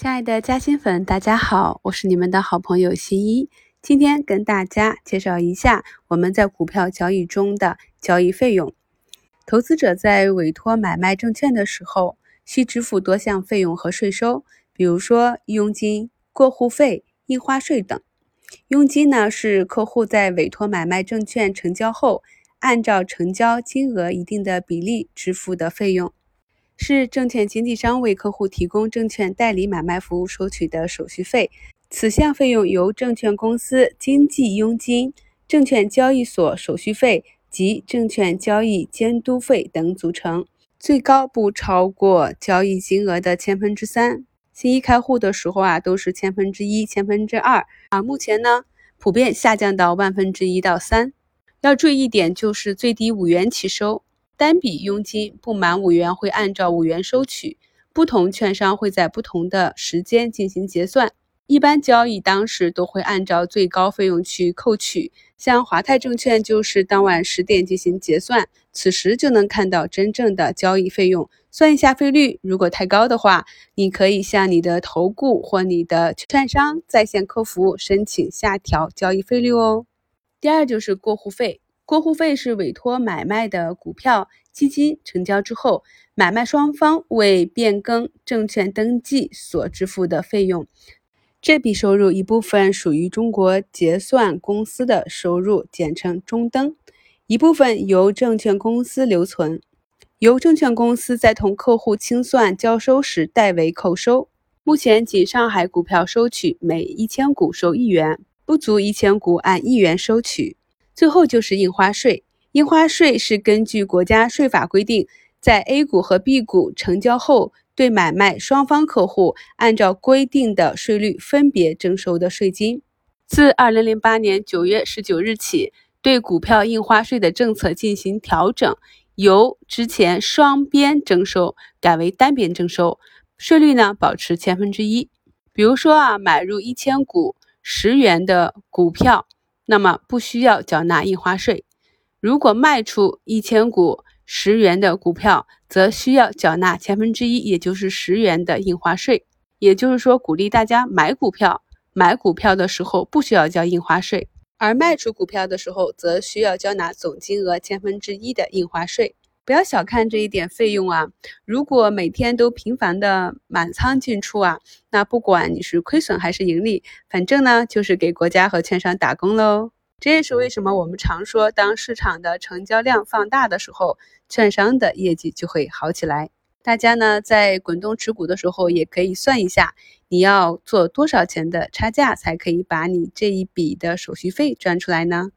亲爱的嘉兴粉，大家好，我是你们的好朋友新一。今天跟大家介绍一下我们在股票交易中的交易费用。投资者在委托买卖证券的时候，需支付多项费用和税收，比如说佣金、过户费、印花税等。佣金呢，是客户在委托买卖证券成交后，按照成交金额一定的比例支付的费用。是证券经纪商为客户提供证券代理买卖服务收取的手续费，此项费用由证券公司经纪佣金、证券交易所手续费及证券交易监督费等组成，最高不超过交易金额的千分之三。新一开户的时候啊，都是千分之一、千分之二啊，目前呢，普遍下降到万分之一到三。要注意一点，就是最低五元起收。单笔佣金不满五元会按照五元收取，不同券商会在不同的时间进行结算。一般交易当时都会按照最高费用去扣取，像华泰证券就是当晚十点进行结算，此时就能看到真正的交易费用。算一下费率，如果太高的话，你可以向你的投顾或你的券商在线客服申请下调交易费率哦。第二就是过户费。过户费是委托买卖的股票基金成交之后，买卖双方为变更证券登记所支付的费用。这笔收入一部分属于中国结算公司的收入，简称中登；一部分由证券公司留存，由证券公司在同客户清算交收时代为扣收。目前仅上海股票收取每一千股收一元，不足一千股按一元收取。最后就是印花税，印花税是根据国家税法规定，在 A 股和 B 股成交后，对买卖双方客户按照规定的税率分别征收的税金。自二零零八年九月十九日起，对股票印花税的政策进行调整，由之前双边征收改为单边征收，税率呢保持千分之一。比如说啊，买入一千股十元的股票。那么不需要缴纳印花税。如果卖出一千股十元的股票，则需要缴纳千分之一，也就是十元的印花税。也就是说，鼓励大家买股票，买股票的时候不需要交印花税，而卖出股票的时候则需要交纳总金额千分之一的印花税。不要小看这一点费用啊！如果每天都频繁的满仓进出啊，那不管你是亏损还是盈利，反正呢就是给国家和券商打工喽。这也是为什么我们常说，当市场的成交量放大的时候，券商的业绩就会好起来。大家呢在滚动持股的时候，也可以算一下，你要做多少钱的差价，才可以把你这一笔的手续费赚出来呢？